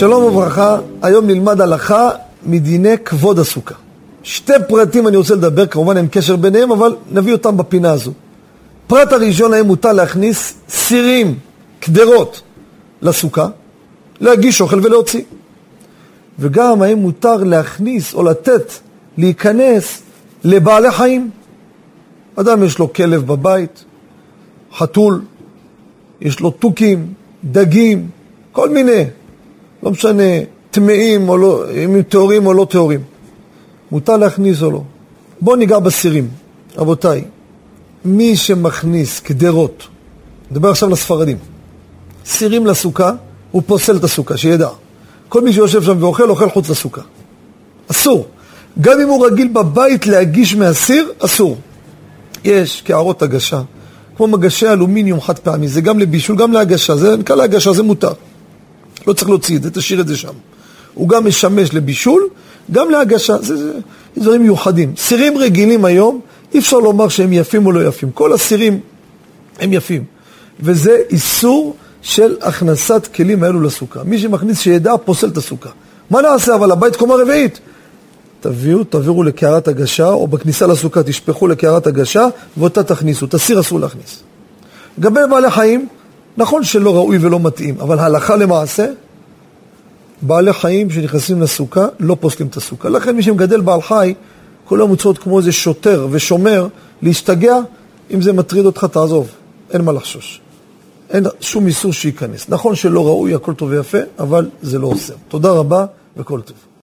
שלום וברכה, היום נלמד הלכה מדיני כבוד הסוכה. שתי פרטים אני רוצה לדבר, כמובן אין קשר ביניהם, אבל נביא אותם בפינה הזו. פרט הראשון, האם מותר להכניס סירים, קדרות, לסוכה, להגיש אוכל ולהוציא. וגם האם מותר להכניס או לתת, להיכנס לבעלי חיים. אדם יש לו כלב בבית, חתול, יש לו תוכים, דגים, כל מיני, לא משנה, טמאים או לא, אם הם טהורים או לא טהורים. מותר להכניס או לא. בואו ניגע בסירים. רבותיי, מי שמכניס קדרות, נדבר עכשיו לספרדים, סירים לסוכה, הוא פוסל את הסוכה, שידע. כל מי שיושב שם ואוכל, אוכל חוץ לסוכה. אסור. גם אם הוא רגיל בבית להגיש מהסיר, אסור. יש קערות הגשה, כמו מגשי אלומיניום חד פעמי, זה גם לבישול, גם להגשה, זה נקרא להגשה, זה מותר. לא צריך להוציא את זה, תשאיר את זה שם. הוא גם משמש לבישול, גם להגשה, זה, זה דברים מיוחדים. סירים רגילים היום, אי אפשר לומר שהם יפים או לא יפים. כל הסירים הם יפים. וזה איסור של הכנסת כלים האלו לסוכה. מי שמכניס שידע, פוסל את הסוכה. מה נעשה? אבל הבית קומה רביעית. תביאו, תעבירו לקערת הגשה, או בכניסה לסוכה תשפכו לקערת הגשה, ואותה תכניסו. את הסיר אסור להכניס. לגבי בעלי חיים, נכון שלא ראוי ולא מתאים, אבל הלכה למעשה, בעלי חיים שנכנסים לסוכה לא פוסלים את הסוכה. לכן מי שמגדל בעל חי, כל היום הוא כמו איזה שוטר ושומר להשתגע, אם זה מטריד אותך תעזוב, אין מה לחשוש. אין שום איסור שייכנס. נכון שלא ראוי, הכל טוב ויפה, אבל זה לא עושה. תודה רבה וכל טוב.